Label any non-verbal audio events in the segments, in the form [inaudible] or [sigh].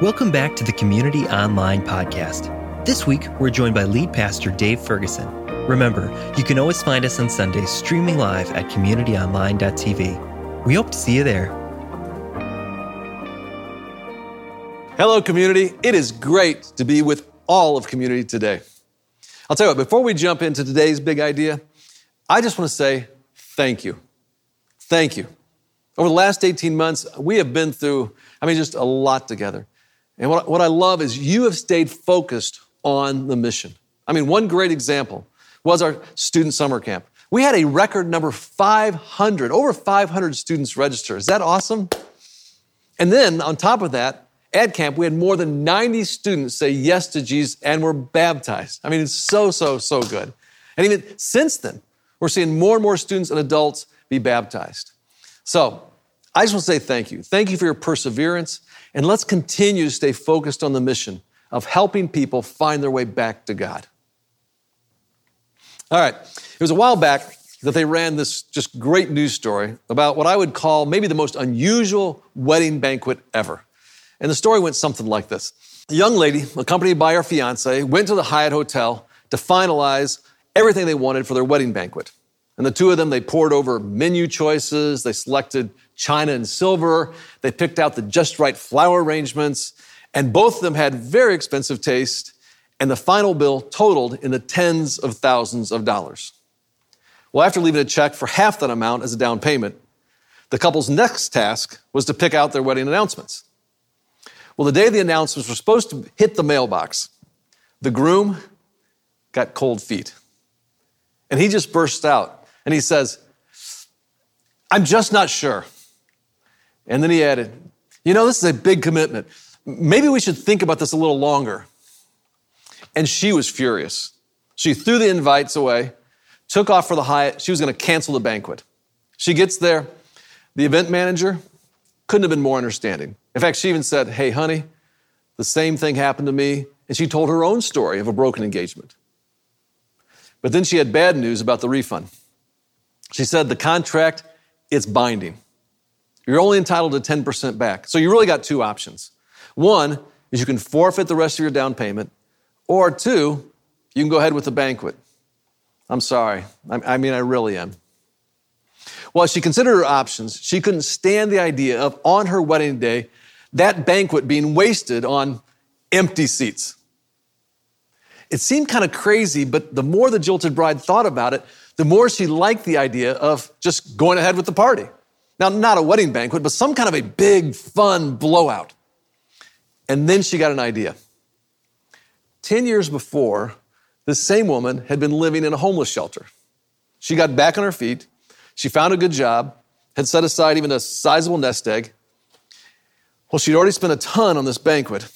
Welcome back to the Community Online Podcast. This week, we're joined by lead pastor Dave Ferguson. Remember, you can always find us on Sundays streaming live at communityonline.tv. We hope to see you there. Hello, community. It is great to be with all of community today. I'll tell you what, before we jump into today's big idea, I just want to say thank you. Thank you. Over the last 18 months, we have been through, I mean, just a lot together. And what, what I love is you have stayed focused on the mission. I mean, one great example was our student summer camp. We had a record number 500, over 500 students register. Is that awesome? And then on top of that, at camp, we had more than 90 students say yes to Jesus and were baptized. I mean, it's so, so, so good. And even since then, we're seeing more and more students and adults be baptized. So I just want to say thank you. Thank you for your perseverance. And let's continue to stay focused on the mission of helping people find their way back to God. All right. It was a while back that they ran this just great news story about what I would call maybe the most unusual wedding banquet ever. And the story went something like this. A young lady, accompanied by her fiance, went to the Hyatt Hotel to finalize everything they wanted for their wedding banquet. And the two of them, they poured over menu choices, they selected china and silver. They picked out the just right flower arrangements, and both of them had very expensive taste, and the final bill totaled in the tens of thousands of dollars. Well, after leaving a check for half that amount as a down payment, the couple's next task was to pick out their wedding announcements. Well, the day the announcements were supposed to hit the mailbox, the groom got cold feet. And he just burst out and he says, I'm just not sure. And then he added, You know, this is a big commitment. Maybe we should think about this a little longer. And she was furious. She threw the invites away, took off for the Hyatt. She was going to cancel the banquet. She gets there. The event manager couldn't have been more understanding. In fact, she even said, Hey, honey, the same thing happened to me. And she told her own story of a broken engagement. But then she had bad news about the refund. She said the contract, it's binding. You're only entitled to 10% back. So you really got two options. One is you can forfeit the rest of your down payment, or two, you can go ahead with the banquet. I'm sorry. I mean, I really am. Well, she considered her options, she couldn't stand the idea of on her wedding day, that banquet being wasted on empty seats. It seemed kind of crazy, but the more the jilted bride thought about it, the more she liked the idea of just going ahead with the party. Now, not a wedding banquet, but some kind of a big, fun blowout. And then she got an idea. 10 years before, this same woman had been living in a homeless shelter. She got back on her feet. She found a good job, had set aside even a sizable nest egg. Well, she'd already spent a ton on this banquet.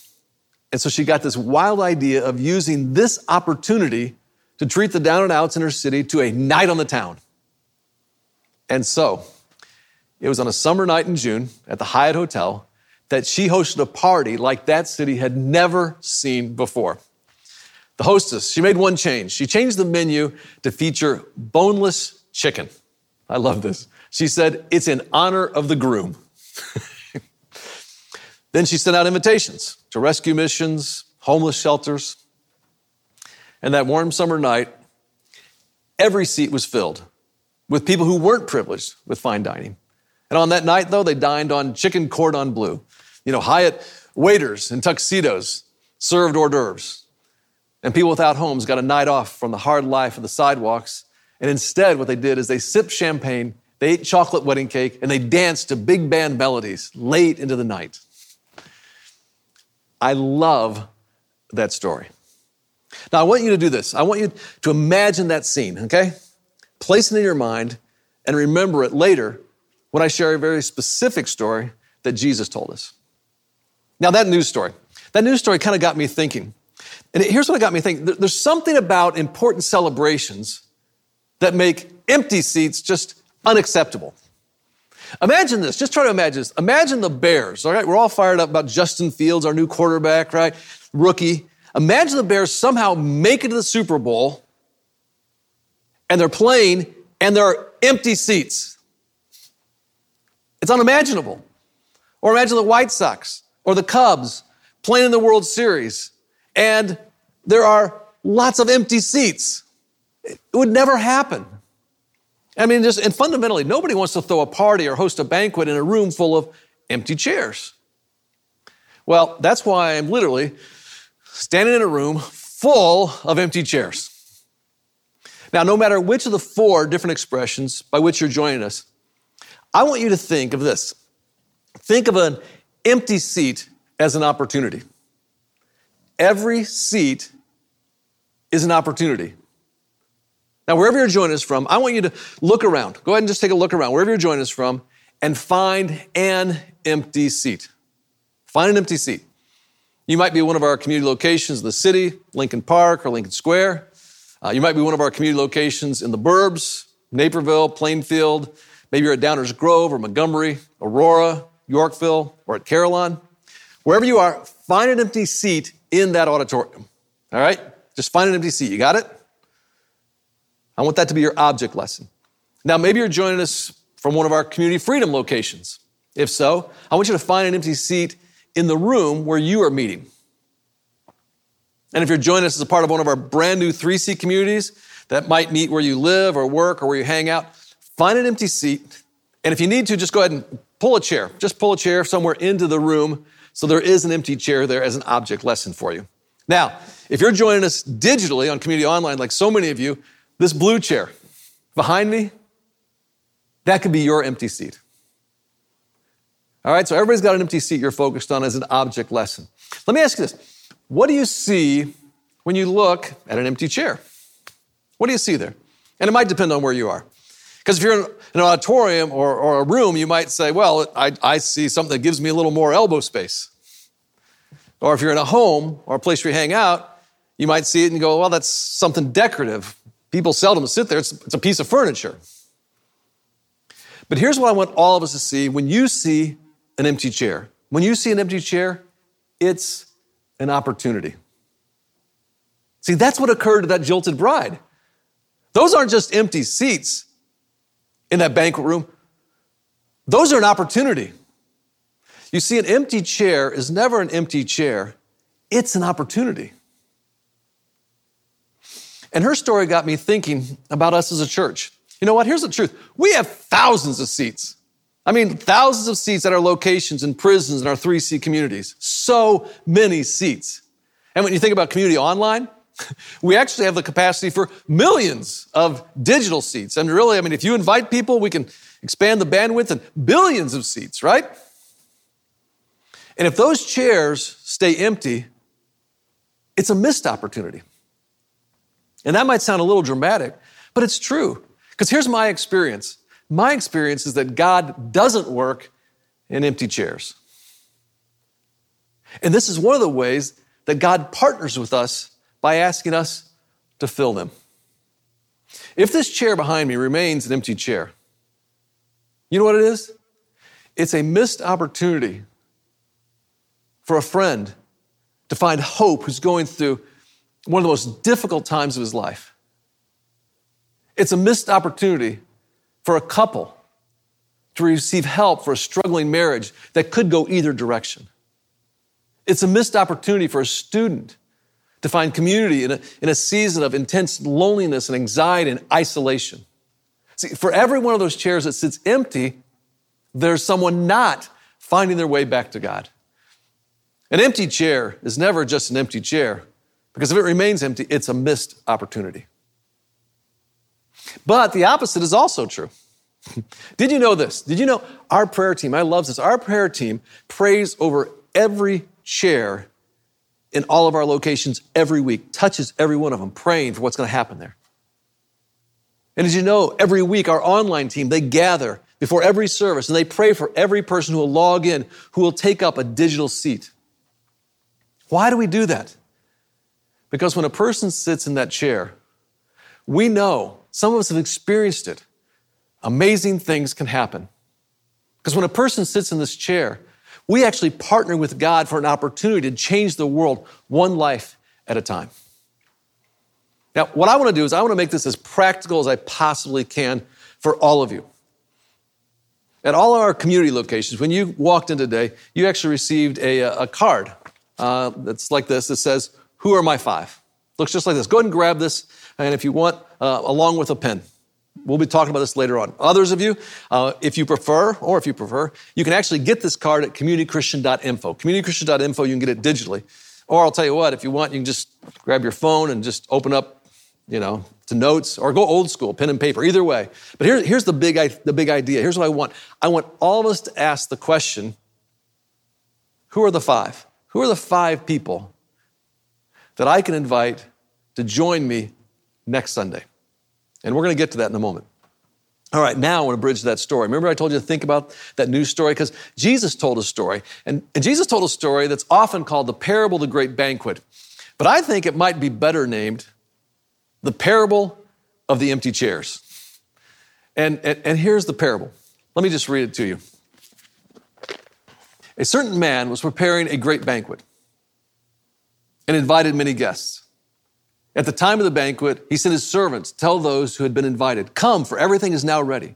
And so she got this wild idea of using this opportunity to treat the down and outs in her city to a night on the town. And so it was on a summer night in June at the Hyatt Hotel that she hosted a party like that city had never seen before. The hostess, she made one change. She changed the menu to feature boneless chicken. I love this. She said, It's in honor of the groom. [laughs] then she sent out invitations to rescue missions, homeless shelters. And that warm summer night, every seat was filled with people who weren't privileged with fine dining. And on that night, though, they dined on chicken cordon bleu. You know, Hyatt waiters in tuxedos served hors d'oeuvres. And people without homes got a night off from the hard life of the sidewalks. And instead, what they did is they sipped champagne, they ate chocolate wedding cake, and they danced to big band melodies late into the night. I love that story. Now, I want you to do this. I want you to imagine that scene, okay? Place it in your mind and remember it later when I share a very specific story that Jesus told us. Now, that news story, that news story kind of got me thinking. And here's what it got me thinking there's something about important celebrations that make empty seats just unacceptable. Imagine this. Just try to imagine this. Imagine the Bears, all right? We're all fired up about Justin Fields, our new quarterback, right? Rookie. Imagine the Bears somehow make it to the Super Bowl and they're playing and there are empty seats. It's unimaginable. Or imagine the White Sox or the Cubs playing in the World Series and there are lots of empty seats. It would never happen. I mean, just, and fundamentally, nobody wants to throw a party or host a banquet in a room full of empty chairs. Well, that's why I'm literally standing in a room full of empty chairs. Now, no matter which of the four different expressions by which you're joining us, I want you to think of this. Think of an empty seat as an opportunity. Every seat is an opportunity. Now, wherever you're joining us from, I want you to look around. Go ahead and just take a look around, wherever you're joining us from, and find an empty seat. Find an empty seat. You might be one of our community locations in the city, Lincoln Park or Lincoln Square. Uh, you might be one of our community locations in the burbs, Naperville, Plainfield. Maybe you're at Downers Grove or Montgomery, Aurora, Yorkville, or at Carillon. Wherever you are, find an empty seat in that auditorium. All right? Just find an empty seat. You got it? I want that to be your object lesson. Now, maybe you're joining us from one of our community freedom locations. If so, I want you to find an empty seat in the room where you are meeting. And if you're joining us as a part of one of our brand new 3C communities that might meet where you live or work or where you hang out, find an empty seat. And if you need to, just go ahead and pull a chair. Just pull a chair somewhere into the room so there is an empty chair there as an object lesson for you. Now, if you're joining us digitally on Community Online, like so many of you, this blue chair behind me, that could be your empty seat. All right, so everybody's got an empty seat you're focused on as an object lesson. Let me ask you this What do you see when you look at an empty chair? What do you see there? And it might depend on where you are. Because if you're in an auditorium or, or, a room, you might say, well, I, I see something that gives me a little more elbow space. Or if you're in a home or a place where you hang out, you might see it and go, well, that's something decorative. People seldom sit there, it's, it's a piece of furniture. But here's what I want all of us to see when you see an empty chair. When you see an empty chair, it's an opportunity. See, that's what occurred to that jilted bride. Those aren't just empty seats in that banquet room, those are an opportunity. You see, an empty chair is never an empty chair, it's an opportunity. And her story got me thinking about us as a church. You know what? Here's the truth we have thousands of seats. I mean, thousands of seats at our locations in prisons in our 3C communities. So many seats. And when you think about community online, [laughs] we actually have the capacity for millions of digital seats. And really, I mean, if you invite people, we can expand the bandwidth and billions of seats, right? And if those chairs stay empty, it's a missed opportunity. And that might sound a little dramatic, but it's true. Because here's my experience my experience is that God doesn't work in empty chairs. And this is one of the ways that God partners with us by asking us to fill them. If this chair behind me remains an empty chair, you know what it is? It's a missed opportunity for a friend to find hope who's going through one of the most difficult times of his life. It's a missed opportunity for a couple to receive help for a struggling marriage that could go either direction. It's a missed opportunity for a student to find community in a, in a season of intense loneliness and anxiety and isolation. See, for every one of those chairs that sits empty, there's someone not finding their way back to God. An empty chair is never just an empty chair, because if it remains empty, it's a missed opportunity. But the opposite is also true. [laughs] Did you know this? Did you know our prayer team, I love this, our prayer team prays over every chair in all of our locations every week, touches every one of them, praying for what's going to happen there. And as you know, every week our online team, they gather before every service and they pray for every person who will log in, who will take up a digital seat. Why do we do that? Because when a person sits in that chair, we know, some of us have experienced it, amazing things can happen. Because when a person sits in this chair, we actually partner with God for an opportunity to change the world one life at a time. Now, what I want to do is I want to make this as practical as I possibly can for all of you. At all our community locations, when you walked in today, you actually received a, a card uh, that's like this. that says, Who are my five? Looks just like this. Go ahead and grab this, and if you want, uh, along with a pen. We'll be talking about this later on. Others of you, uh, if you prefer, or if you prefer, you can actually get this card at communitychristian.info. Communitychristian.info, you can get it digitally. Or I'll tell you what, if you want, you can just grab your phone and just open up, you know, to notes, or go old school, pen and paper, either way. But here, here's the big, the big idea. Here's what I want. I want all of us to ask the question, who are the five? Who are the five people that I can invite to join me next Sunday? And we're going to get to that in a moment. All right, now I want to bridge that story. Remember, I told you to think about that news story? Because Jesus told a story, and, and Jesus told a story that's often called the parable of the great banquet. But I think it might be better named the parable of the empty chairs. And, and, and here's the parable. Let me just read it to you. A certain man was preparing a great banquet and invited many guests. At the time of the banquet, he sent his servants to tell those who had been invited, Come, for everything is now ready.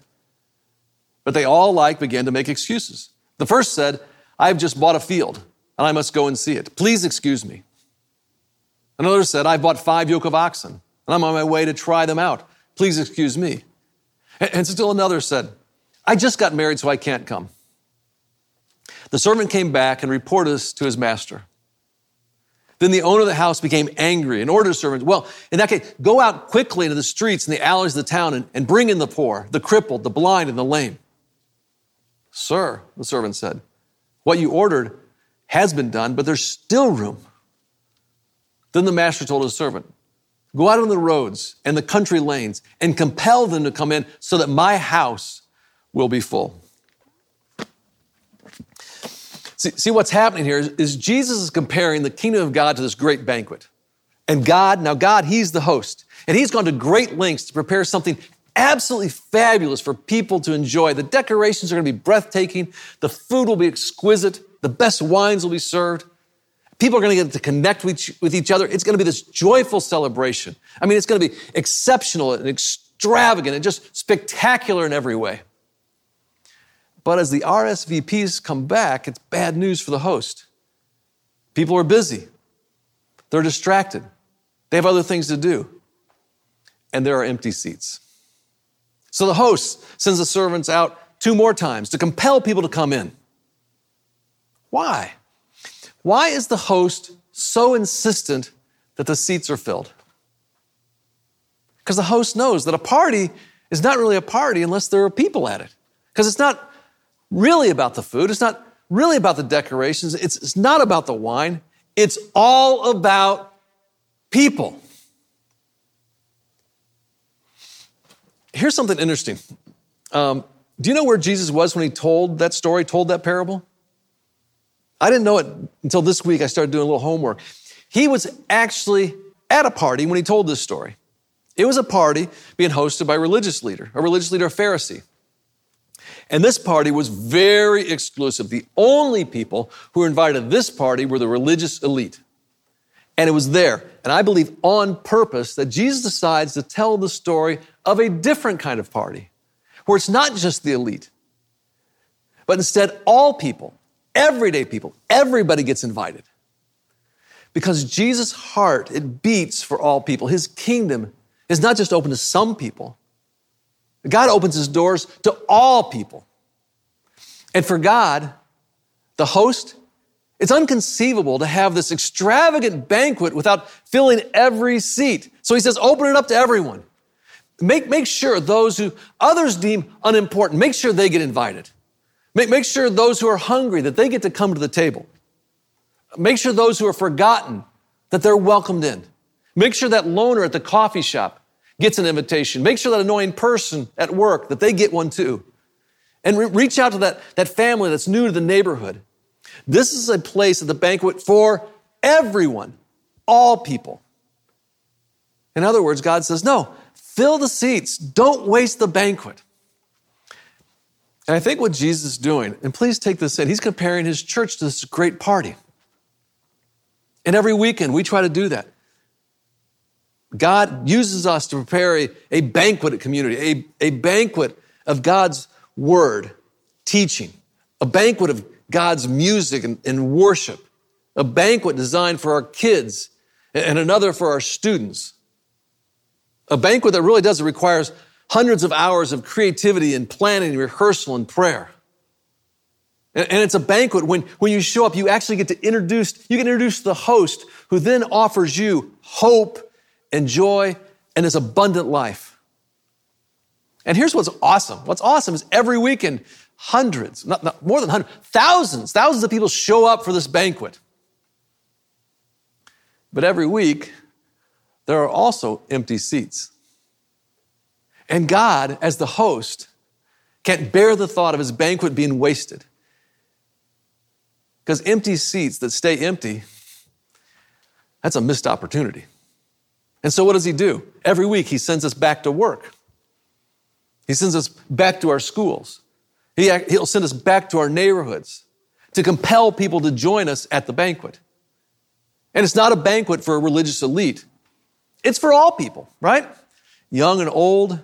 But they all alike began to make excuses. The first said, I have just bought a field and I must go and see it. Please excuse me. Another said, I've bought five yoke of oxen and I'm on my way to try them out. Please excuse me. And still another said, I just got married, so I can't come. The servant came back and reported this to his master. Then the owner of the house became angry and ordered his servants, well, in that case, go out quickly into the streets and the alleys of the town and, and bring in the poor, the crippled, the blind, and the lame. Sir, the servant said, what you ordered has been done, but there's still room. Then the master told his servant, Go out on the roads and the country lanes and compel them to come in so that my house will be full. See, see what's happening here is, is Jesus is comparing the kingdom of God to this great banquet. And God, now God, He's the host. And He's gone to great lengths to prepare something absolutely fabulous for people to enjoy. The decorations are going to be breathtaking. The food will be exquisite. The best wines will be served. People are going to get to connect with each other. It's going to be this joyful celebration. I mean, it's going to be exceptional and extravagant and just spectacular in every way. But as the RSVPs come back, it's bad news for the host. People are busy, they're distracted, they have other things to do, and there are empty seats. So the host sends the servants out two more times to compel people to come in. Why? Why is the host so insistent that the seats are filled? Because the host knows that a party is not really a party unless there are people at it. Because it's not really about the food. It's not really about the decorations. It's, it's not about the wine. It's all about people. Here's something interesting. Um, do you know where Jesus was when he told that story, told that parable? I didn't know it until this week. I started doing a little homework. He was actually at a party when he told this story. It was a party being hosted by a religious leader, a religious leader, a Pharisee. And this party was very exclusive. The only people who were invited to this party were the religious elite. And it was there, and I believe on purpose, that Jesus decides to tell the story of a different kind of party, where it's not just the elite, but instead all people, everyday people, everybody gets invited. Because Jesus' heart, it beats for all people. His kingdom is not just open to some people, God opens his doors to all people. And for God, the host, it's unconceivable to have this extravagant banquet without filling every seat. So he says, open it up to everyone. Make, make sure those who others deem unimportant, make sure they get invited. Make, make sure those who are hungry that they get to come to the table. Make sure those who are forgotten that they're welcomed in. Make sure that loner at the coffee shop gets an invitation. Make sure that annoying person at work that they get one too. And re- reach out to that, that family that's new to the neighborhood. This is a place at the banquet for everyone, all people. In other words, God says, no, fill the seats. Don't waste the banquet. And I think what Jesus is doing, and please take this in, he's comparing his church to this great party. And every weekend we try to do that. God uses us to prepare a, a banquet community, a, a banquet of God's word, teaching, a banquet of God's music and, and worship, a banquet designed for our kids and another for our students. A banquet that really does, it requires hundreds of hours of creativity and planning, and rehearsal, and prayer. And, it's a banquet when, when you show up, you actually get to introduce, you get introduced to the host who then offers you hope and joy and this abundant life. And here's what's awesome. What's awesome is every weekend, hundreds, not, not more than hundreds, thousands, thousands of people show up for this banquet. But every week, there are also empty seats. And God, as the host, can't bear the thought of his banquet being wasted. Because empty seats that stay empty, that's a missed opportunity. And so, what does he do? Every week, he sends us back to work. He sends us back to our schools. He, he'll send us back to our neighborhoods to compel people to join us at the banquet. And it's not a banquet for a religious elite, it's for all people, right? Young and old,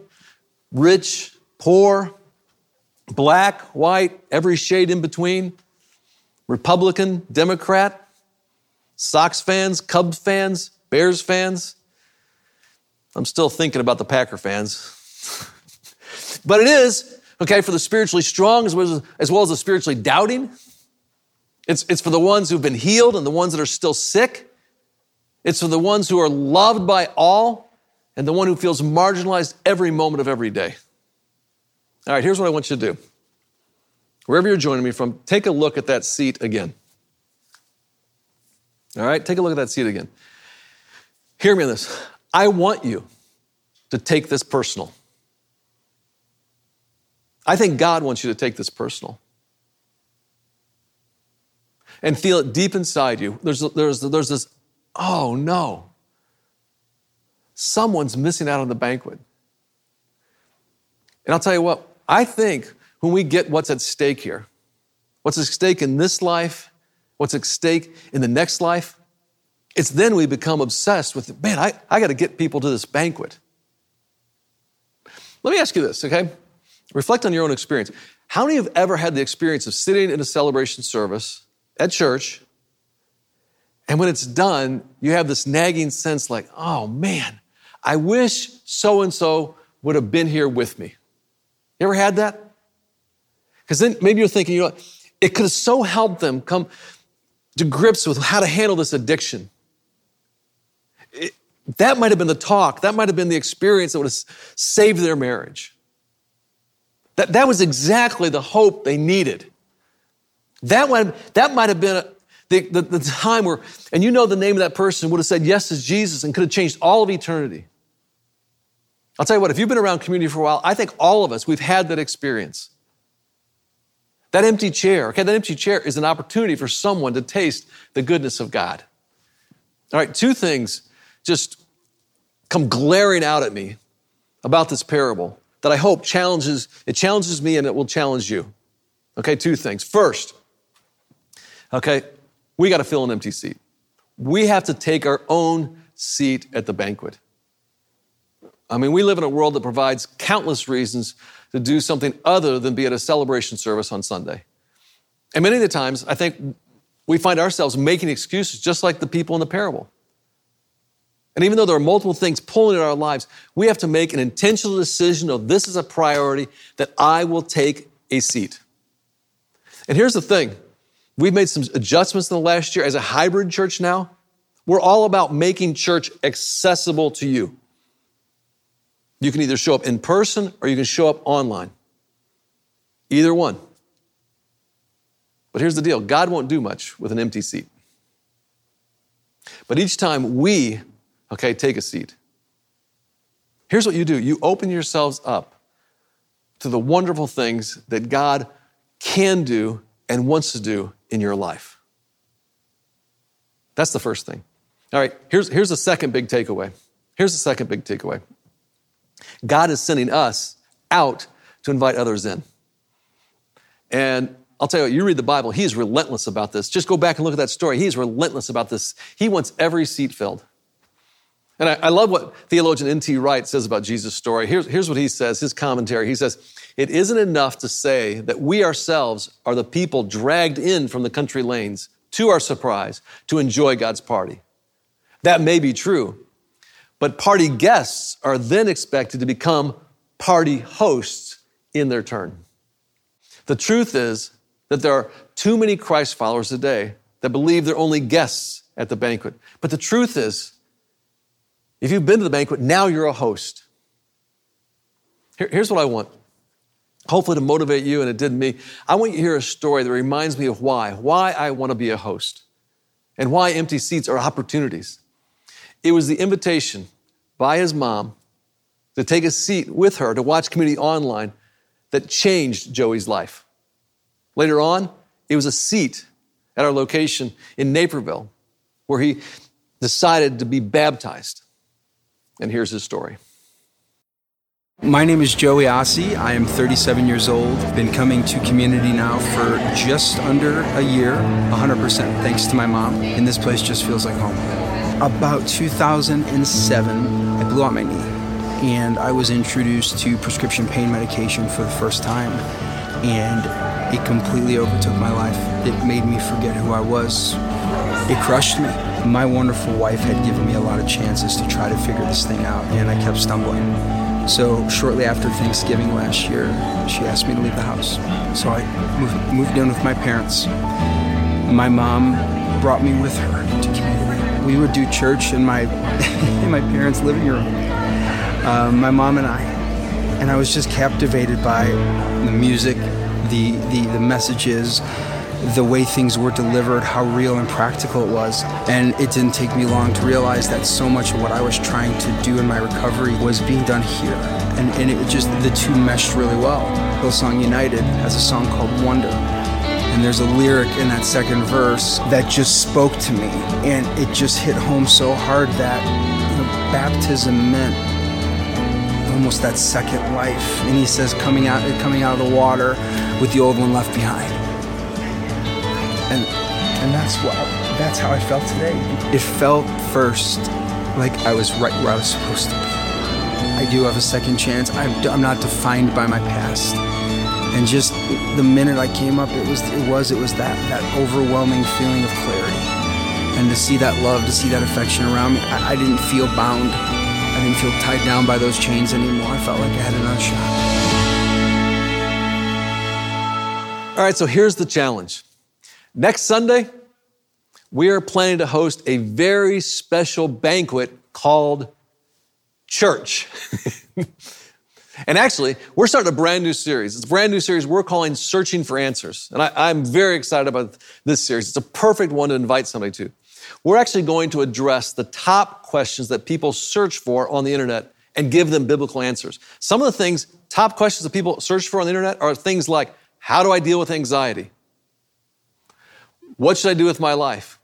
rich, poor, black, white, every shade in between. Republican, Democrat, Sox fans, Cubs fans, Bears fans. I'm still thinking about the Packer fans. [laughs] but it is, okay, for the spiritually strong as well as, as well as the spiritually doubting. It's, it's for the ones who've been healed and the ones that are still sick. It's for the ones who are loved by all and the one who feels marginalized every moment of every day. All right, here's what I want you to do wherever you're joining me from, take a look at that seat again. All right, take a look at that seat again. Hear me on this. I want you to take this personal. I think God wants you to take this personal and feel it deep inside you. There's, there's, there's this, oh no, someone's missing out on the banquet. And I'll tell you what, I think when we get what's at stake here, what's at stake in this life, what's at stake in the next life, it's then we become obsessed with, man, I, I got to get people to this banquet. Let me ask you this, okay? Reflect on your own experience. How many have ever had the experience of sitting in a celebration service at church, and when it's done, you have this nagging sense like, oh man, I wish so and so would have been here with me. You ever had that? Because then maybe you're thinking, you know, it could have so helped them come to grips with how to handle this addiction. That might have been the talk, that might have been the experience that would have saved their marriage. That, that was exactly the hope they needed. That, might, that might have been the, the, the time where, and you know the name of that person would have said yes to Jesus and could have changed all of eternity. I'll tell you what, if you've been around community for a while, I think all of us, we've had that experience. That empty chair, okay, that empty chair is an opportunity for someone to taste the goodness of God. All right, two things just come glaring out at me about this parable that I hope challenges, it challenges me and it will challenge you. Okay, two things. First, okay, we got to fill an empty seat. We have to take our own seat at the banquet. I mean, we live in a world that provides countless reasons to do something other than be at a celebration service on Sunday. And many of the times, I think we find ourselves making excuses just like the people in the parable. And even though there are multiple things pulling at our lives, we have to make an intentional decision of this is a priority that I will take a seat. And here's the thing we've made some adjustments in the last year as a hybrid church now. We're all about making church accessible to you. You can either show up in person or you can show up online. Either one. But here's the deal God won't do much with an empty seat. But each time we, okay, take a seat, here's what you do you open yourselves up to the wonderful things that God can do and wants to do in your life. That's the first thing. All right, here's, here's the second big takeaway. Here's the second big takeaway. God is sending us out to invite others in. And I'll tell you what, you read the Bible, he is relentless about this. Just go back and look at that story. He's relentless about this. He wants every seat filled. And I, I love what theologian N.T. Wright says about Jesus' story. Here's, here's what he says, his commentary. He says, It isn't enough to say that we ourselves are the people dragged in from the country lanes to our surprise, to enjoy God's party. That may be true, but party guests are then expected to become party hosts in their turn. The truth is that there are too many Christ followers today that believe they're only guests at the banquet. But the truth is, if you've been to the banquet, now you're a host. Here, here's what I want. Hopefully, to motivate you, and it did me. I want you to hear a story that reminds me of why, why I want to be a host, and why empty seats are opportunities. It was the invitation by his mom to take a seat with her to watch community online that changed Joey's life. Later on, it was a seat at our location in Naperville where he decided to be baptized. And here's his story. My name is Joey Ossie. I am 37 years old. Been coming to community now for just under a year, 100% thanks to my mom. And this place just feels like home. About 2007, I blew out my knee and I was introduced to prescription pain medication for the first time. And it completely overtook my life. It made me forget who I was. It crushed me. My wonderful wife had given me a lot of chances to try to figure this thing out, and I kept stumbling. So shortly after Thanksgiving last year, she asked me to leave the house. So I moved, moved in with my parents. My mom brought me with her to community. We would do church in my [laughs] in my parents' living room. Uh, my mom and I, and I was just captivated by the music, the the, the messages, the way things were delivered, how real and practical it was. And it didn't take me long to realize that so much of what I was trying to do in my recovery was being done here. And, and it just, the two meshed really well. Hillsong United has a song called Wonder. And there's a lyric in that second verse that just spoke to me. And it just hit home so hard that you know, baptism meant almost that second life. And he says, coming out, coming out of the water with the old one left behind and and that's what that's how I felt today. It felt first like I was right where I was supposed to be. I do have a second chance. I'm, I'm not defined by my past. And just the minute I came up, it was it was it was that that overwhelming feeling of clarity. And to see that love, to see that affection around me, I, I didn't feel bound. I didn't feel tied down by those chains anymore. I felt like I had another shot. All right, so here's the challenge. Next Sunday, we are planning to host a very special banquet called Church. [laughs] and actually, we're starting a brand new series. It's a brand new series we're calling Searching for Answers. And I, am very excited about this series. It's a perfect one to invite somebody to. We're actually going to address the top questions that people search for on the internet and give them biblical answers. Some of the things, top questions that people search for on the internet are things like, how do I deal with anxiety? What should I do with my life?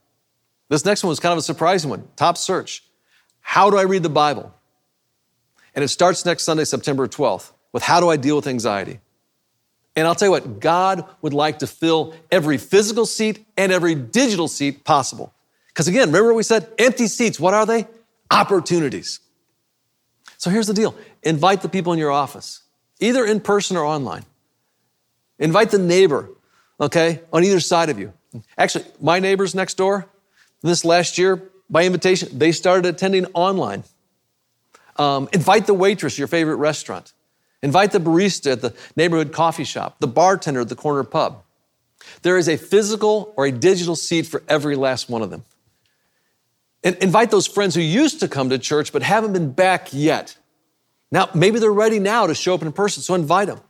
This next one was kind of a surprising one. Top search. How do I read the Bible? And it starts next Sunday, September 12th, with how do I deal with anxiety? And I'll tell you what, God would like to fill every physical seat and every digital seat possible. Because again, remember what we said? Empty seats, what are they? Opportunities. So here's the deal invite the people in your office, either in person or online. Invite the neighbor, okay, on either side of you. Actually, my neighbors next door, this last year, by invitation, they started attending online. Um, invite the waitress your favorite restaurant. Invite the barista at the neighborhood coffee shop, the bartender at the corner pub. There is a physical or a digital seat for every last one of them. And invite those friends who used to come to church but haven't been back yet. Now, maybe they're ready now to show up in person, so invite them.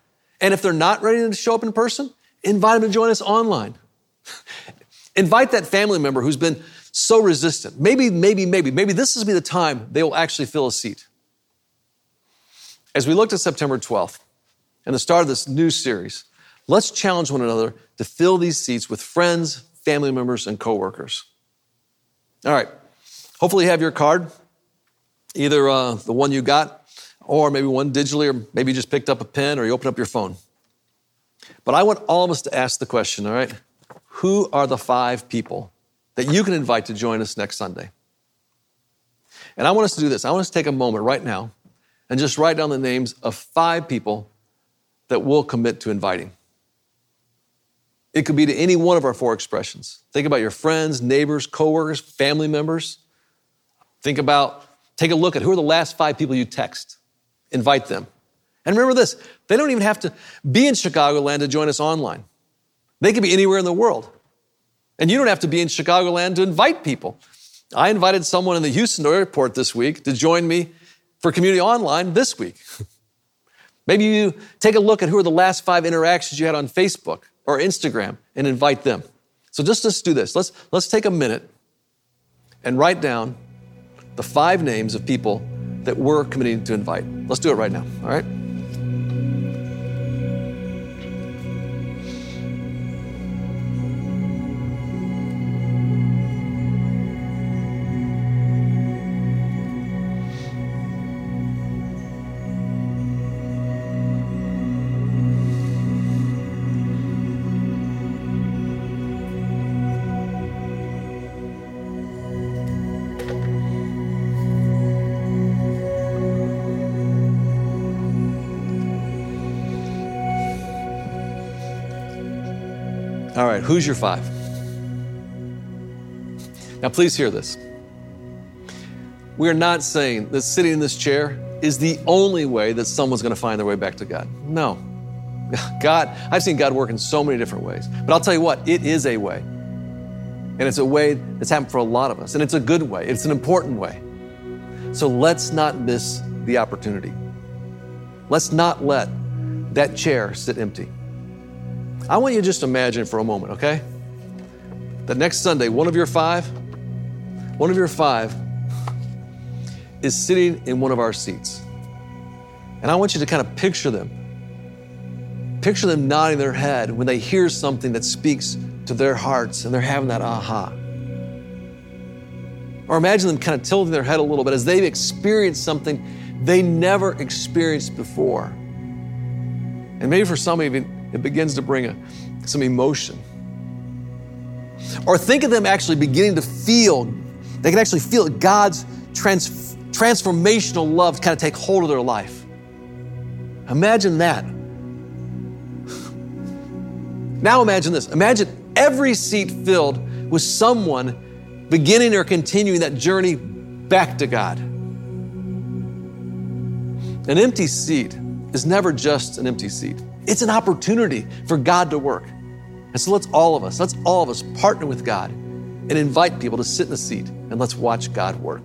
And if they're not ready to show up in person, invite them to join us online. Invite that family member who's been so resistant. Maybe, maybe, maybe, maybe this will be the time they will actually fill a seat. As we looked at September 12th and the start of this new series, let's challenge one another to fill these seats with friends, family members, and coworkers. All right. Hopefully, you have your card, either uh, the one you got, or maybe one digitally, or maybe you just picked up a pen or you opened up your phone. But I want all of us to ask the question, all right? Who are the five people that you can invite to join us next Sunday? And I want us to do this. I want us to take a moment right now and just write down the names of five people that we'll commit to inviting. It could be to any one of our four expressions. Think about your friends, neighbors, coworkers, family members. Think about, take a look at who are the last five people you text. Invite them. And remember this they don't even have to be in Chicagoland to join us online, they could be anywhere in the world. And you don't have to be in Chicagoland to invite people. I invited someone in the Houston airport this week to join me for Community Online this week. [laughs] Maybe you take a look at who are the last five interactions you had on Facebook or Instagram and invite them. So just let's do this. Let's, let's take a minute and write down the five names of people that we're committing to invite. Let's do it right now, all right? Right, who's your five? Now, please hear this. We are not saying that sitting in this chair is the only way that someone's going to find their way back to God. No. [laughs] God, I've seen God work in so many different ways. But I'll tell you what, it is a way. And it's a way that's happened for a lot of us. And it's a good way, it's an important way. So let's not miss the opportunity. Let's not let that chair sit empty. I want you to just imagine for a moment, okay? That next Sunday, one of your five, one of your five is sitting in one of our seats. And I want you to kind of picture them. Picture them nodding their head when they hear something that speaks to their hearts and they're having that aha. Or imagine them kind of tilting their head a little bit as they've experienced something they never experienced before. And maybe for some of you, it begins to bring a, some emotion. Or think of them actually beginning to feel, they can actually feel God's trans, transformational love kind of take hold of their life. Imagine that. Now imagine this. Imagine every seat filled with someone beginning or continuing that journey back to God. An empty seat is never just an empty seat. It's an opportunity for God to work. And so let's all of us, let's all of us partner with God and invite people to sit in the seat and let's watch God work.